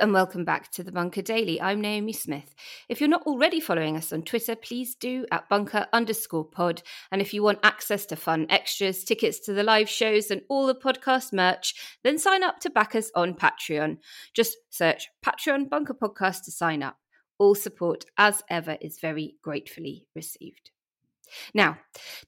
And welcome back to the Bunker Daily. I'm Naomi Smith. If you're not already following us on Twitter, please do at bunker underscore pod. And if you want access to fun extras, tickets to the live shows, and all the podcast merch, then sign up to back us on Patreon. Just search Patreon Bunker Podcast to sign up. All support, as ever, is very gratefully received. Now,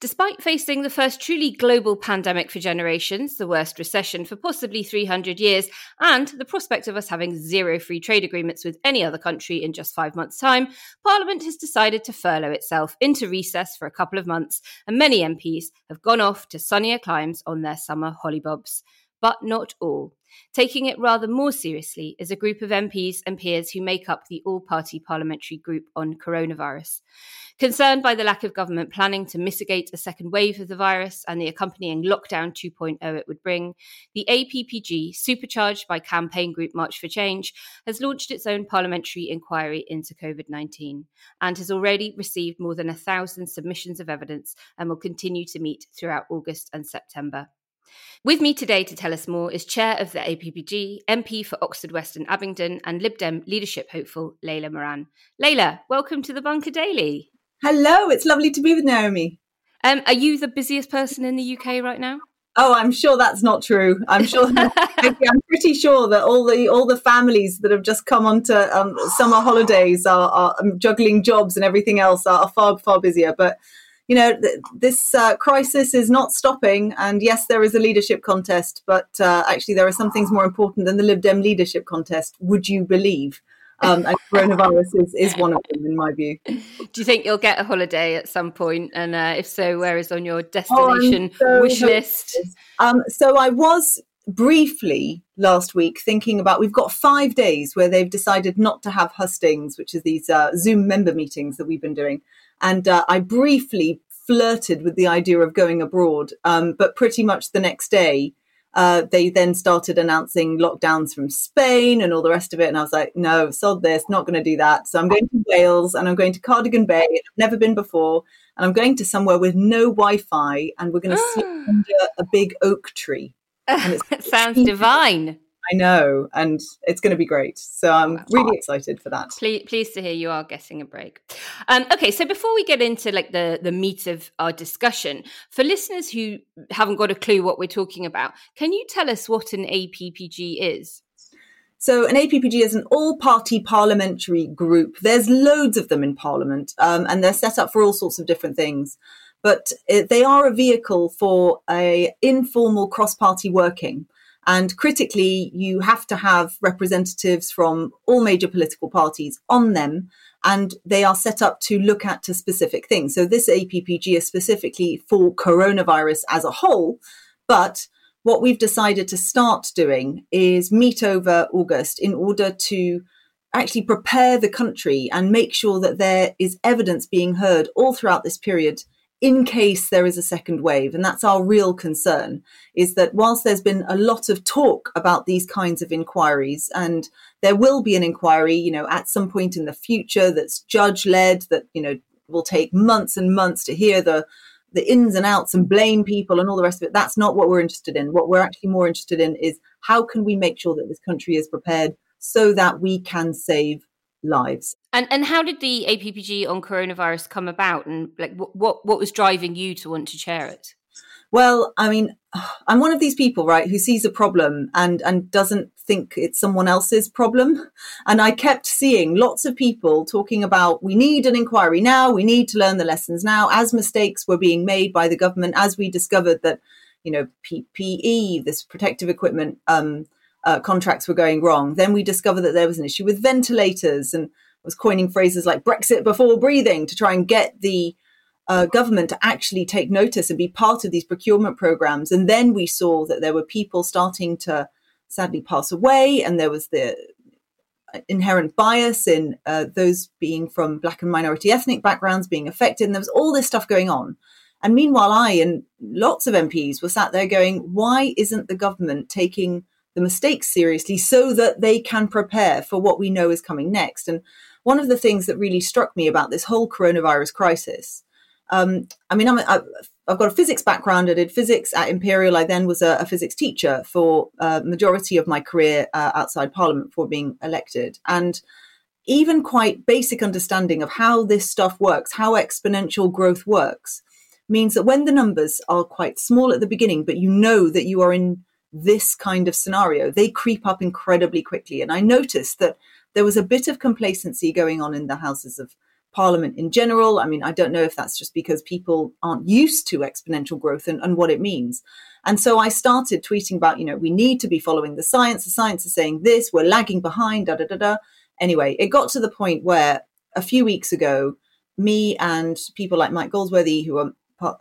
despite facing the first truly global pandemic for generations, the worst recession for possibly 300 years, and the prospect of us having zero free trade agreements with any other country in just five months' time, Parliament has decided to furlough itself into recess for a couple of months, and many MPs have gone off to sunnier climes on their summer hollybobs. But not all taking it rather more seriously is a group of MPs and peers who make up the all party parliamentary group on coronavirus. Concerned by the lack of government planning to mitigate a second wave of the virus and the accompanying lockdown 2.0 it would bring, the APPG, supercharged by campaign group March for Change, has launched its own parliamentary inquiry into COVID 19 and has already received more than a thousand submissions of evidence and will continue to meet throughout August and September. With me today to tell us more is Chair of the APPG, MP for Oxford West and Abingdon, and Lib Dem leadership hopeful Layla Moran. Layla, welcome to the Bunker Daily. Hello, it's lovely to be with Naomi. Um, are you the busiest person in the UK right now? Oh, I'm sure that's not true. I'm sure. I'm pretty sure that all the all the families that have just come onto um, summer holidays are, are, um, juggling jobs and everything else are, are far far busier. But you know, th- this uh, crisis is not stopping. And yes, there is a leadership contest, but uh, actually, there are some things more important than the Lib Dem leadership contest. Would you believe? Um, and coronavirus is, is one of them, in my view. Do you think you'll get a holiday at some point? And uh, if so, where is on your destination oh, so wish list? Um, so I was briefly last week thinking about we've got five days where they've decided not to have hustings, which is these uh, Zoom member meetings that we've been doing. And uh, I briefly flirted with the idea of going abroad, um, but pretty much the next day, uh, they then started announcing lockdowns from Spain and all the rest of it. And I was like, no, sod this, not going to do that. So I'm going to Wales and I'm going to Cardigan Bay. I've never been before. And I'm going to somewhere with no Wi Fi and we're going to sit under a big oak tree. And it sounds divine. I know, and it's going to be great. So I'm really excited for that. Pleased, pleased to hear you are getting a break. Um, okay, so before we get into like the the meat of our discussion, for listeners who haven't got a clue what we're talking about, can you tell us what an APPG is? So, an APPG is an all party parliamentary group. There's loads of them in Parliament, um, and they're set up for all sorts of different things. But it, they are a vehicle for a informal cross party working. And critically, you have to have representatives from all major political parties on them, and they are set up to look at to specific things. So this APPG is specifically for coronavirus as a whole, but what we've decided to start doing is meet over August in order to actually prepare the country and make sure that there is evidence being heard all throughout this period in case there is a second wave. And that's our real concern is that whilst there's been a lot of talk about these kinds of inquiries, and there will be an inquiry, you know, at some point in the future that's judge led, that, you know, will take months and months to hear the the ins and outs and blame people and all the rest of it. That's not what we're interested in. What we're actually more interested in is how can we make sure that this country is prepared so that we can save lives. And and how did the APPG on coronavirus come about, and like what what was driving you to want to chair it? Well, I mean, I'm one of these people, right, who sees a problem and and doesn't think it's someone else's problem. And I kept seeing lots of people talking about we need an inquiry now, we need to learn the lessons now, as mistakes were being made by the government, as we discovered that, you know, PPE, this protective equipment, um, uh, contracts were going wrong. Then we discovered that there was an issue with ventilators and was coining phrases like Brexit before breathing to try and get the uh, government to actually take notice and be part of these procurement programs. And then we saw that there were people starting to sadly pass away, and there was the inherent bias in uh, those being from black and minority ethnic backgrounds being affected. And there was all this stuff going on. And meanwhile, I and lots of MPs were sat there going, why isn't the government taking the mistakes seriously so that they can prepare for what we know is coming next. And one of the things that really struck me about this whole coronavirus crisis um, I mean, I'm, I've, I've got a physics background. I did physics at Imperial. I then was a, a physics teacher for a uh, majority of my career uh, outside Parliament before being elected. And even quite basic understanding of how this stuff works, how exponential growth works, means that when the numbers are quite small at the beginning, but you know that you are in this kind of scenario, they creep up incredibly quickly. And I noticed that there was a bit of complacency going on in the Houses of Parliament in general. I mean, I don't know if that's just because people aren't used to exponential growth and, and what it means. And so I started tweeting about, you know, we need to be following the science. The science is saying this, we're lagging behind, da da da da. Anyway, it got to the point where a few weeks ago, me and people like Mike Goldsworthy, who are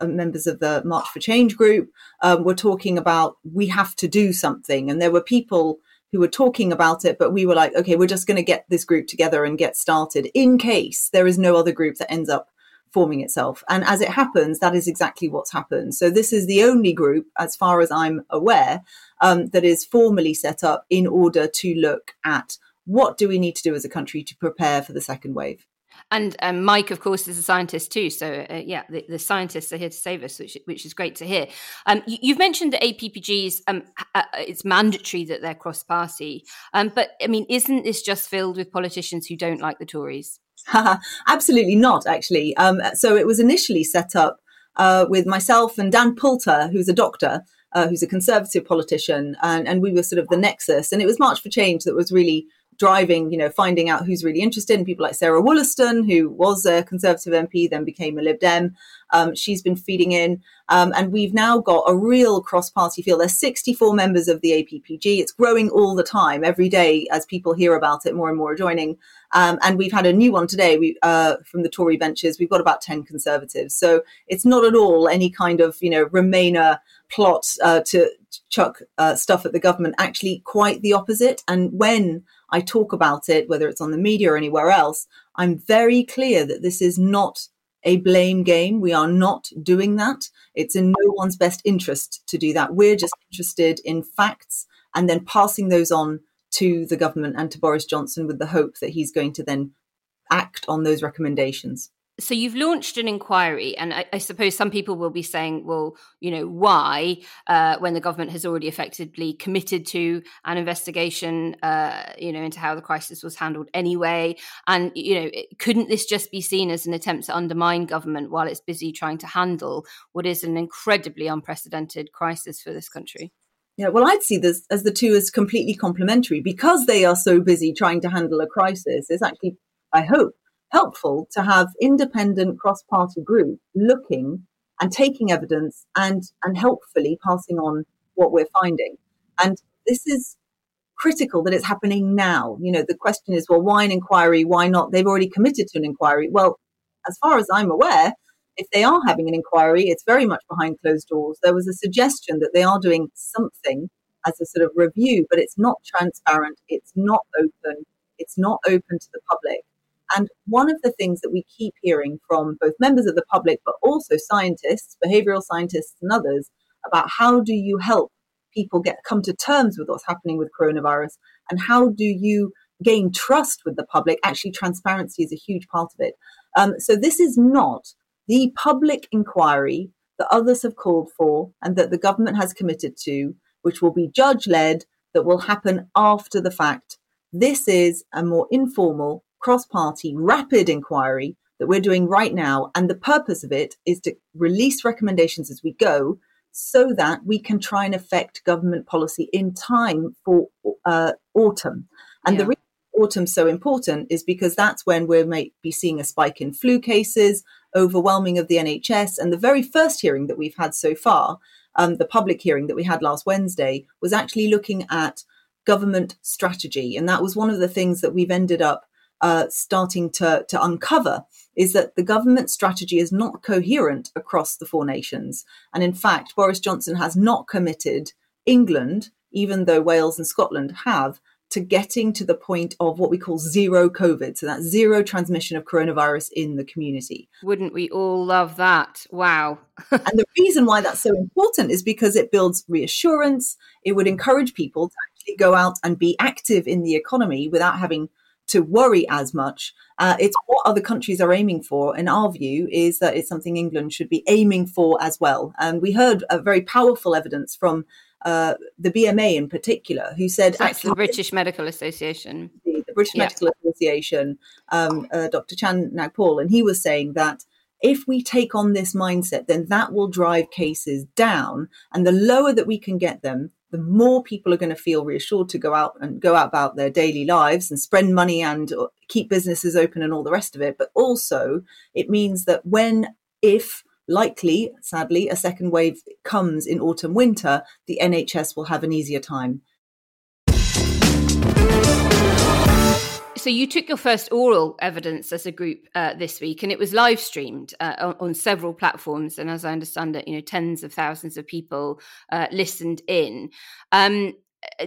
members of the March for Change group, um, were talking about we have to do something. And there were people who were talking about it, but we were like, okay, we're just going to get this group together and get started in case there is no other group that ends up forming itself. And as it happens, that is exactly what's happened. So this is the only group, as far as I'm aware, um, that is formally set up in order to look at what do we need to do as a country to prepare for the second wave? And um, Mike, of course, is a scientist too. So uh, yeah, the, the, scientists are here to save us, which, which is great to hear. Um, you, have mentioned that APPGs, um, uh, it's mandatory that they're cross-party. Um, but I mean, isn't this just filled with politicians who don't like the Tories? Absolutely not, actually. Um, so it was initially set up uh, with myself and Dan Poulter, who's a doctor, uh, who's a conservative politician, and, and we were sort of the nexus. And it was March for Change that was really driving, you know, finding out who's really interested. And people like Sarah Wollaston, who was a Conservative MP, then became a Lib Dem. Um, she's been feeding in. Um, and we've now got a real cross party feel. There's 64 members of the APPG. It's growing all the time, every day, as people hear about it, more and more are joining. Um, and we've had a new one today we, uh, from the Tory benches. We've got about 10 Conservatives. So it's not at all any kind of, you know, Remainer plot uh, to chuck uh, stuff at the government. Actually, quite the opposite. And when I talk about it, whether it's on the media or anywhere else, I'm very clear that this is not a blame game. We are not doing that. It's in no one's best interest to do that. We're just interested in facts and then passing those on to the government and to Boris Johnson with the hope that he's going to then act on those recommendations so you've launched an inquiry, and I, I, suppose some people will be saying, "Well, you know, why?" Uh, when the government has already effectively committed to an investigation, uh, you know, into how the crisis was handled anyway, and you know, couldn't this just be seen as an attempt to undermine government while it's busy trying to handle what is an incredibly unprecedented crisis for this country? Yeah, well, I'd see this as the two as completely complementary because they are so busy trying to handle a crisis. It's actually, I hope, helpful to have independent cross-party group looking and taking evidence and and helpfully passing on what we're finding. And this is critical that it's happening now. You know, the question is, well, why an inquiry? Why not? They've already committed to an inquiry. Well, as far as I'm aware, if they are having an inquiry, it's very much behind closed doors. There was a suggestion that they are doing something as a sort of review, but it's not transparent. It's not open. It's not open to the public. And one of the things that we keep hearing from both members of the public, but also scientists, behavioral scientists, and others about how do you help people get come to terms with what's happening with coronavirus and how do you gain trust with the public? Actually transparency is a huge part of it. Um, so this is not the public inquiry that others have called for and that the government has committed to which will be judge led that will happen after the fact. This is a more informal cross party rapid inquiry that we're doing right now. And the purpose of it is to release recommendations as we go so that we can try and affect government policy in time for uh, autumn. And yeah. the reason autumn's so important is because that's when we may be seeing a spike in flu cases, overwhelming of the NHS. And the very first hearing that we've had so far, um, the public hearing that we had last Wednesday, was actually looking at government strategy. And that was one of the things that we've ended up uh, starting to, to uncover is that the government strategy is not coherent across the four nations. And in fact, Boris Johnson has not committed England, even though Wales and Scotland have, to getting to the point of what we call zero COVID. So that zero transmission of coronavirus in the community. Wouldn't we all love that? Wow. and the reason why that's so important is because it builds reassurance. It would encourage people to actually go out and be active in the economy without having to worry as much. Uh, it's what other countries are aiming for. And our view is that it's something England should be aiming for as well. And we heard a very powerful evidence from uh, the BMA in particular, who said That's the British Medical Association. The, the British yeah. Medical Association, um, uh, Dr. Chaand Nagpaul, and he was saying that if we take on this mindset, then that will drive cases down. And the lower that we can get them, the more people are going to feel reassured to go out and go out about their daily lives and spend money and uh, keep businesses open and all the rest of it. But also, it means that when, if likely, sadly, a second wave comes in autumn winter, the NHS will have an easier time. So you took your first oral evidence as a group uh, this week, and it was live streamed uh, on, on, several platforms. And as I understand it, you know, tens of thousands of people uh, listened in. Um,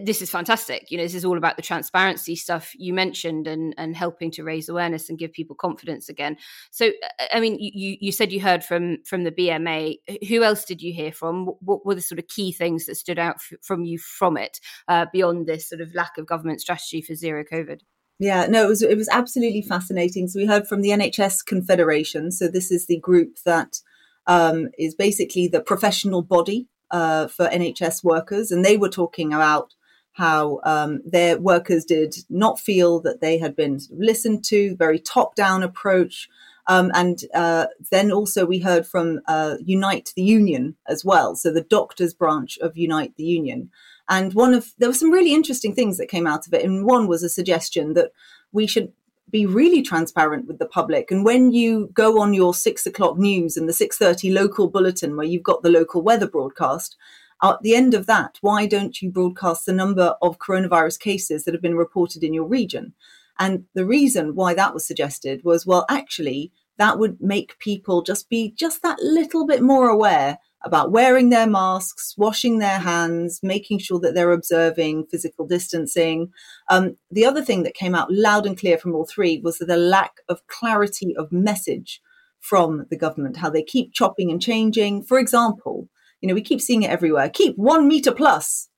this is fantastic. You know, this is all about the transparency stuff you mentioned and and helping to raise awareness and give people confidence again. So, uh, I mean, you you said you heard from from the BMA. Who else did you hear from? What were the sort of key things that stood out f- from you from it uh, beyond this sort of lack of government strategy for zero COVID? Yeah, no, it was it was absolutely fascinating. So we heard from the NHS Confederation. So this is the group that um, is basically the professional body uh, for NHS workers, and they were talking about how um, their workers did not feel that they had been listened to, very top down approach. Um, and uh, then also we heard from uh, Unite the Union as well, so the doctors branch of Unite the Union. And one of there were some really interesting things that came out of it. And one was a suggestion that we should be really transparent with the public. And when you go on your six o'clock news and the six thirty local bulletin where you've got the local weather broadcast, at the end of that, why don't you broadcast the number of coronavirus cases that have been reported in your region? And the reason why that was suggested was, well, actually, that would make people just be just that little bit more aware about wearing their masks, washing their hands, making sure that they're observing physical distancing. Um, the other thing that came out loud and clear from all three was the lack of clarity of message from the government, how they keep chopping and changing. For example, you know, we keep seeing it everywhere. Keep one meter plus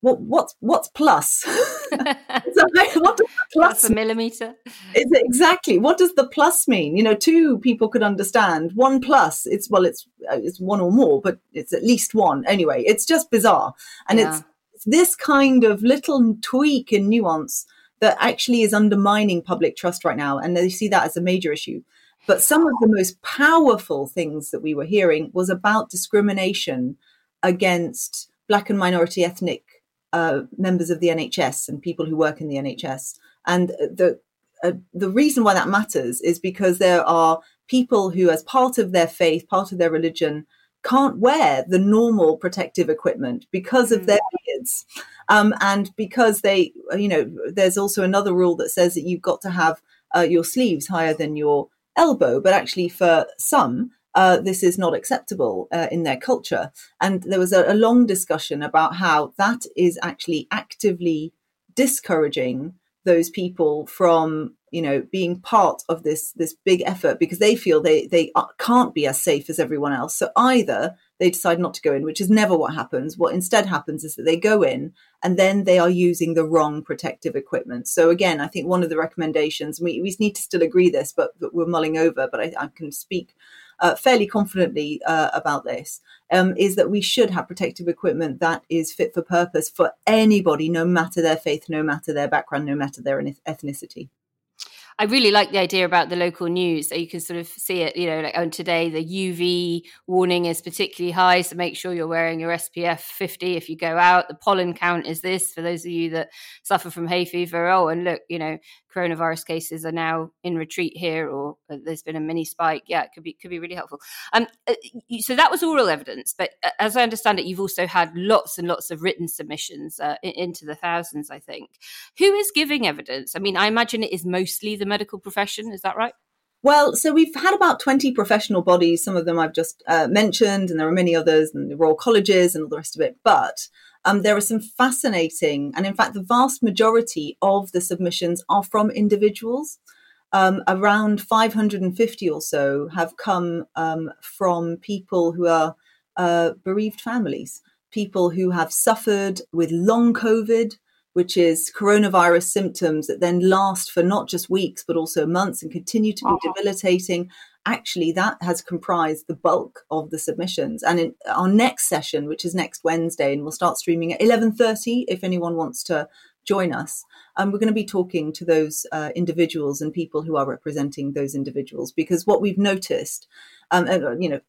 what what's what's plus? so, what does plus a millimeter? Is it exactly what does the plus mean? You know, two people could understand. One plus, it's well, it's uh, it's one or more, but it's at least one anyway. It's just bizarre, and yeah. it's, it's this kind of little tweak and nuance that actually is undermining public trust right now, and they see that as a major issue. But some of the most powerful things that we were hearing was about discrimination against black and minority ethnic uh, members of the NHS and people who work in the NHS. And the uh, the reason why that matters is because there are people who, as part of their faith, part of their religion, can't wear the normal protective equipment because of mm. their beards. Um, and because they, you know, there's also another rule that says that you've got to have uh, your sleeves higher than your elbow. But actually, for some, uh, this is not acceptable uh, in their culture. And there was a, a, long discussion about how that is actually actively discouraging those people from, you know, being part of this this big effort because they feel they they can't be as safe as everyone else. So either they decide not to go in, which is never what happens. What instead happens is that they go in and then they are using the wrong protective equipment. So again, I think one of the recommendations we, we need to still agree this, but, but we're mulling over. But I, I can speak uh, fairly confidently uh, about this um, is that we should have protective equipment that is fit for purpose for anybody, no matter their faith, no matter their background, no matter their ethnicity. I really like the idea about the local news. So you can sort of see it, you know, like on today, the UV warning is particularly high. So make sure you're wearing your SPF 50 if you go out. The pollen count is this for those of you that suffer from hay fever. Oh, and look, you know, coronavirus cases are now in retreat here, or uh, there's been a mini spike. Yeah, it could be could be really helpful. Um, uh, so that was oral evidence, but uh, as I understand it, you've also had lots and lots of written submissions uh, into the thousands. I think. Who is giving evidence? I mean, I imagine it is mostly the medical profession. Is that right? Well, so we've had about 20 professional bodies. Some of them I've just uh, mentioned, and there are many others, and the Royal Colleges and all the rest of it. But um, there are some fascinating, and in fact, the vast majority of the submissions are from individuals. Um, around 550 or so have come um, from people who are uh, bereaved families, people who have suffered with long COVID, which is coronavirus symptoms that then last for not just weeks, but also months and continue to be uh-huh. debilitating. Actually, that has comprised the bulk of the submissions. And in our next session, which is next Wednesday, and we'll start streaming at 11.30 if anyone wants to join us. And we're going to be talking to those uh, individuals and people who are representing those individuals because what we've noticed, um, and, uh, you know,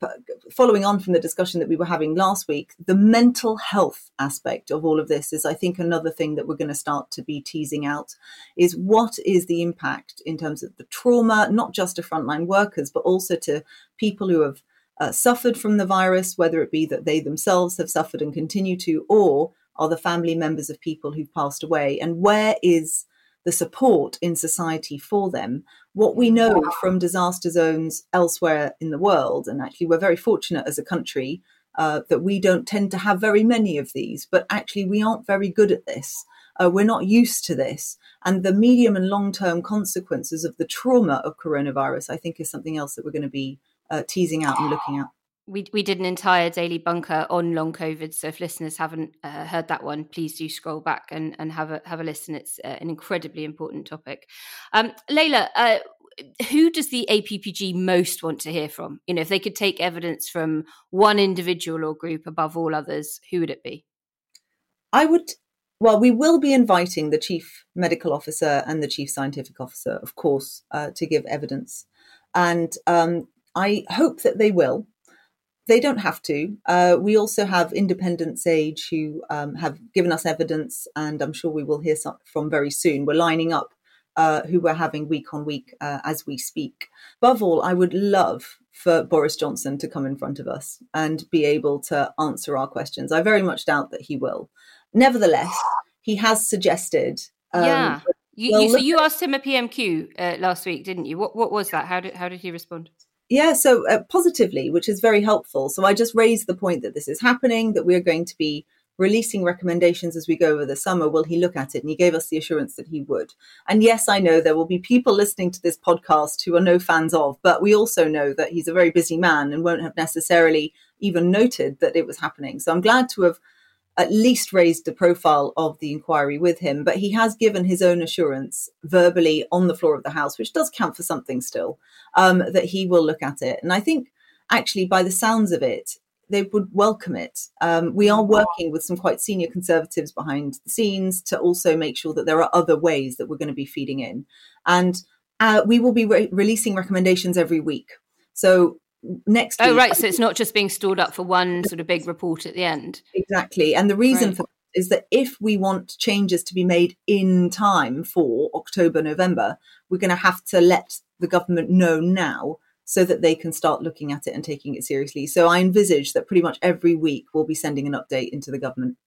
following on from the discussion that we were having last week, the mental health aspect of all of this is, I think, another thing that we're going to start to be teasing out is what is the impact in terms of the trauma, not just to frontline workers, but also to people who have uh, suffered from the virus, whether it be that they themselves have suffered and continue to, or are the family members of people who've passed away? And where is the support in society for them? What we know from disaster zones elsewhere in the world, and actually we're very fortunate as a country uh, that we don't tend to have very many of these, but actually we aren't very good at this. Uh, we're not used to this. And the medium and long term consequences of the trauma of coronavirus, I think, is something else that we're going to be uh, teasing out and looking at we we did an entire daily bunker on long COVID. So if listeners haven't uh, heard that one, please do scroll back and, and have a have a listen. It's uh, an incredibly important topic. Um, Layla, uh, who does the APPG most want to hear from? You know, if they could take evidence from one individual or group above all others, who would it be? I would. Well, we will be inviting the chief medical officer and the chief scientific officer, of course, uh, to give evidence, and um, I hope that they will they don't have to. Uh, we also have Independent Sage who um, have given us evidence, and I'm sure we will hear some from very soon. We're lining up uh, who we're having week on week uh, as we speak. Above all, I would love for Boris Johnson to come in front of us and be able to answer our questions. I very much doubt that he will. Nevertheless, he has suggested. Um, yeah. You, well, you, so you asked him a PMQ uh, last week, didn't you? What what was that? How did how did he respond? Yeah, so uh, positively, which is very helpful. So I just raised the point that this is happening, that we're going to be releasing recommendations as we go over the summer. Will he look at it? And he gave us the assurance that he would. And yes, I know there will be people listening to this podcast who are no fans of, but we also know that he's a very busy man and won't have necessarily even noted that it was happening. So I'm glad to have at least raised the profile of the inquiry with him, but he has given his own assurance verbally on the floor of the House, which does count for something still, um, that he will look at it. And I think actually, by the sounds of it, they would welcome it. Um, we are working with some quite senior conservatives behind the scenes to also make sure that there are other ways that we're going to be feeding in. And uh, we will be re- releasing recommendations every week. So next oh right so it's not just being stored up for one sort of big report at the end. Exactly and the reason right. for is that if we want changes to be made in time for october november we're going to have to let the government know now so that they can start looking at it and taking it seriously. So i envisage that pretty much every week we'll be sending an update into the government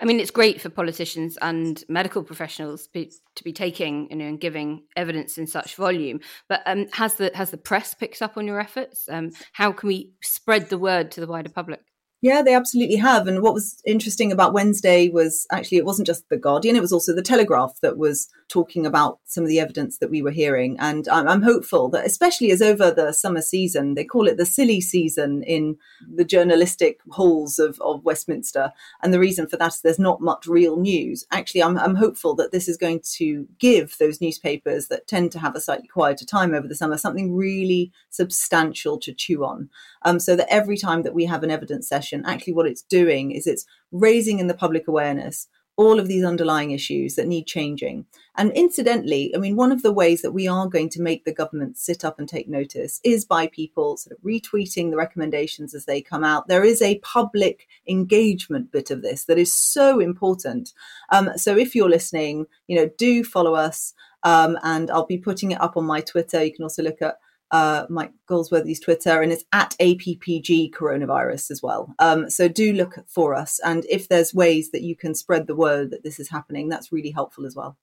I mean, it's great for politicians and medical professionals be, to be taking you know, and giving evidence in such volume. But um, has the has the press picked up on your efforts? Um, how can we spread the word to the wider public? Yeah, they absolutely have. And what was interesting about Wednesday was actually it wasn't just the Guardian; it was also the Telegraph that was talking about some of the evidence that we were hearing. And I'm, I'm, hopeful that, especially as over the summer season, they call it the silly season in the journalistic halls of, of Westminster. And the reason for that is there's not much real news. Actually, I'm, I'm hopeful that this is going to give those newspapers that tend to have a slightly quieter time over the summer something really substantial to chew on. Um, so that every time that we have an evidence session, actually what it's doing is it's raising in the public awareness all of these underlying issues that need changing. And incidentally, I mean, one of the ways that we are going to make the government sit up and take notice is by people sort of retweeting the recommendations as they come out. There is a public engagement bit of this that is so important. Um, so if you're listening, you know, do follow us. Um, and I'll be putting it up on my Twitter. You can also look at uh, Mike Goldsworthy's Twitter, and it's at APPG coronavirus as well. Um, so do look for us. And if there's ways that you can spread the word that this is happening, that's really helpful as well.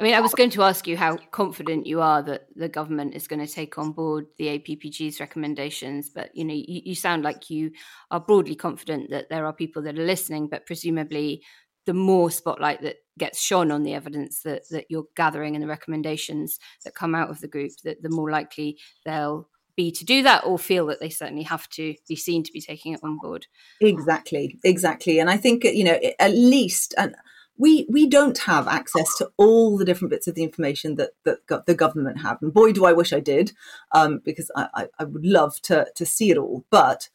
I mean, I was going to ask you how confident you are that the government is going to take on board the APPG's recommendations, but you know, you, you sound like you are broadly confident that there are people that are listening, but presumably the more spotlight that gets shone on the evidence that, that you're gathering and the recommendations that come out of the group, that the more likely they'll be to do that or feel that they certainly have to be seen to be taking it on board. Exactly, exactly. And I think, you know, at least, and we we don't have access to all the different bits of the information that that the government have, and boy, do I wish I did, um, because I, I, I would love to to see it all. But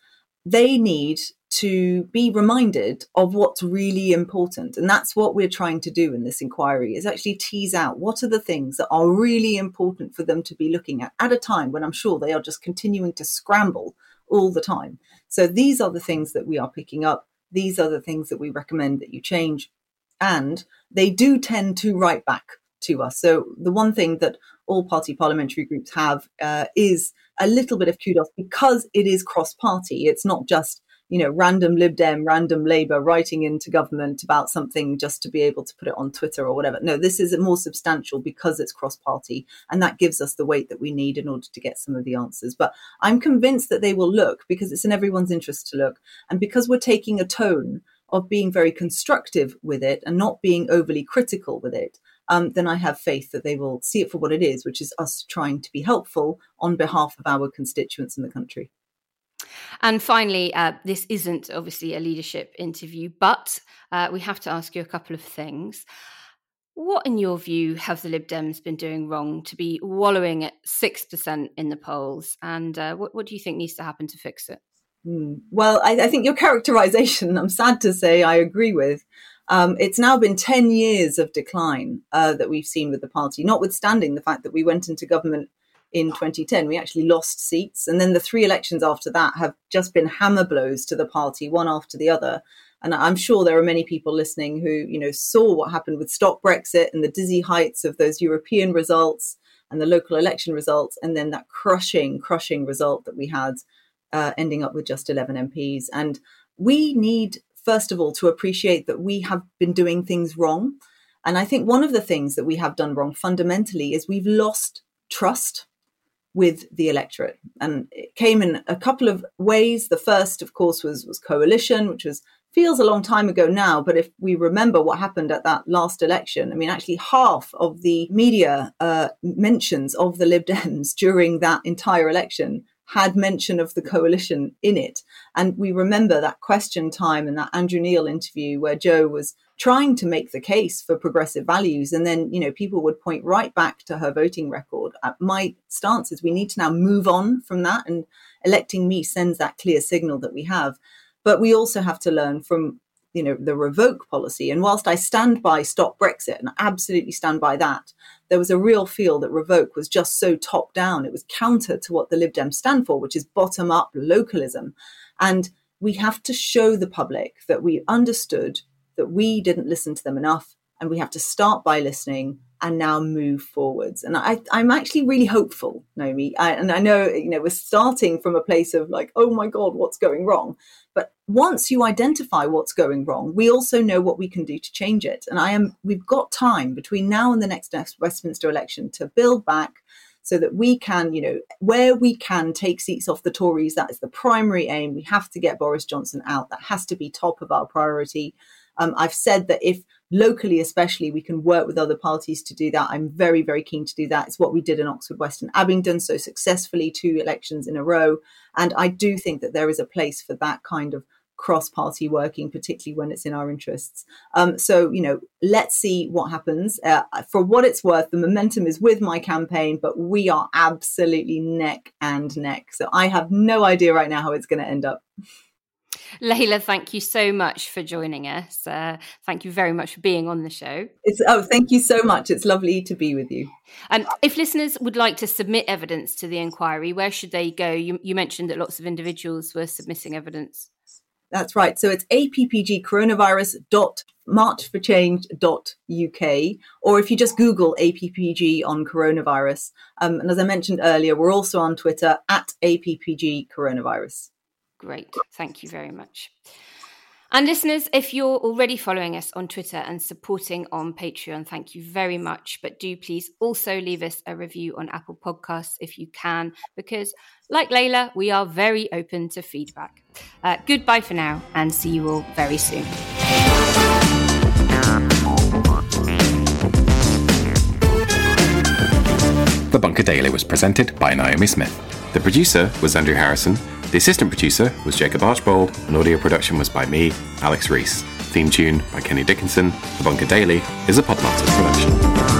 they need to be reminded of what's really important. And that's what we're trying to do in this inquiry is actually tease out what are the things that are really important for them to be looking at at a time when i'm sure they are just continuing to scramble all the time. So these are the things that we are picking up. These are the things that we recommend that you change. And they do tend to write back to us. So the one thing that all party parliamentary groups have uh, is a little bit of kudos because it is cross party. It's not just you know random Lib Dem, random Labour writing into government about something just to be able to put it on Twitter or whatever. No, this is more substantial because it's cross party, and that gives us the weight that we need in order to get some of the answers. But I'm convinced that they will look because it's in everyone's interest to look, and because we're taking a tone of being very constructive with it and not being overly critical with it, um, then I have faith that they will see it for what it is, which is us trying to be helpful on behalf of our constituents in the country. And finally, uh, this isn't obviously a leadership interview, but uh, we have to ask you a couple of things. What, in your view, have the Lib Dems been doing wrong to be wallowing at 6% in the polls? And uh, what, what do you think needs to happen to fix it? Mm. Well, I, I, think your characterization, I'm sad to say, I agree with. Um, it's now been 10 years of decline uh, that we've seen with the party, notwithstanding the fact that we went into government in 2010. We actually lost seats. And then the three elections after that have just been hammer blows to the party, one after the other. And I'm sure there are many people listening who, you know, saw what happened with Stop Brexit and the dizzy heights of those European results and the local election results, and then that crushing, crushing result that we had uh, ending up with just 11 MPs. And we need, first of all, to appreciate that we have been doing things wrong. And I think one of the things that we have done wrong fundamentally is we've lost trust with the electorate. And it came in a couple of ways. The first, of course, was, was coalition, which was feels a long time ago now, but if we remember what happened at that last election, I mean, actually half of the media uh, mentions of the Lib Dems during that entire election had mention of the coalition in it. And we remember that question time and that Andrew Neil interview where Jo was trying to make the case for progressive values. And then, you know, people would point right back to her voting record. Uh, my stance is we need to now move on from that. And electing me sends that clear signal that we have. But we also have to learn from you know the revoke policy and whilst i stand by stop brexit and I absolutely stand by that there was a real feel that revoke was just so top down. It was counter to what the lib dems stand for which is bottom up localism. And we have to show the public that we understood that we didn't listen to them enough and we have to start by listening and now move forwards. And I, I'm actually really hopeful, Naomi. I, and I know, you know, we're starting from a place of like, oh my God, what's going wrong? But once you identify what's going wrong, we also know what we can do to change it. And I am, we've got time between now and the next Westminster election to build back so that we can, you know, where we can take seats off the Tories. That is the primary aim. We have to get Boris Johnson out. That has to be top of our priority. Um, I've said that if locally, especially, we can work with other parties to do that. I'm very, very keen to do that. It's what we did in Oxford West and Abingdon so successfully, two elections in a row. And I do think that there is a place for that kind of cross party working, particularly when it's in our interests. Um, so, you know, let's see what happens. Uh, for what it's worth, the momentum is with my campaign, but we are absolutely neck and neck. So I have no idea right now how it's going to end up. Layla, thank you so much for joining us. Uh, thank you very much for being on the show. It's, oh, thank you so much. It's lovely to be with you. Um, if listeners would like to submit evidence to the inquiry, where should they go? You, you mentioned that lots of individuals were submitting evidence. That's right. So it's appgcoronavirus.marchforchange.uk, or if you just Google APPG on coronavirus. Um, and as I mentioned earlier, we're also on Twitter at APPG coronavirus. Great. Thank you very much. And listeners, if you're already following us on Twitter and supporting on Patreon, thank you very much. But do please also leave us a review on Apple Podcasts if you can, because like Layla, we are very open to feedback. Uh, goodbye for now, and see you all very soon. The Bunker Daily was presented by Naomi Smith. The producer was Andrew Harrison. The assistant producer was Jacob Archbold, and audio production was by me, Alex Rees. Theme tune by Kenny Dickinson. The Bunker Daily is a Podmasters production.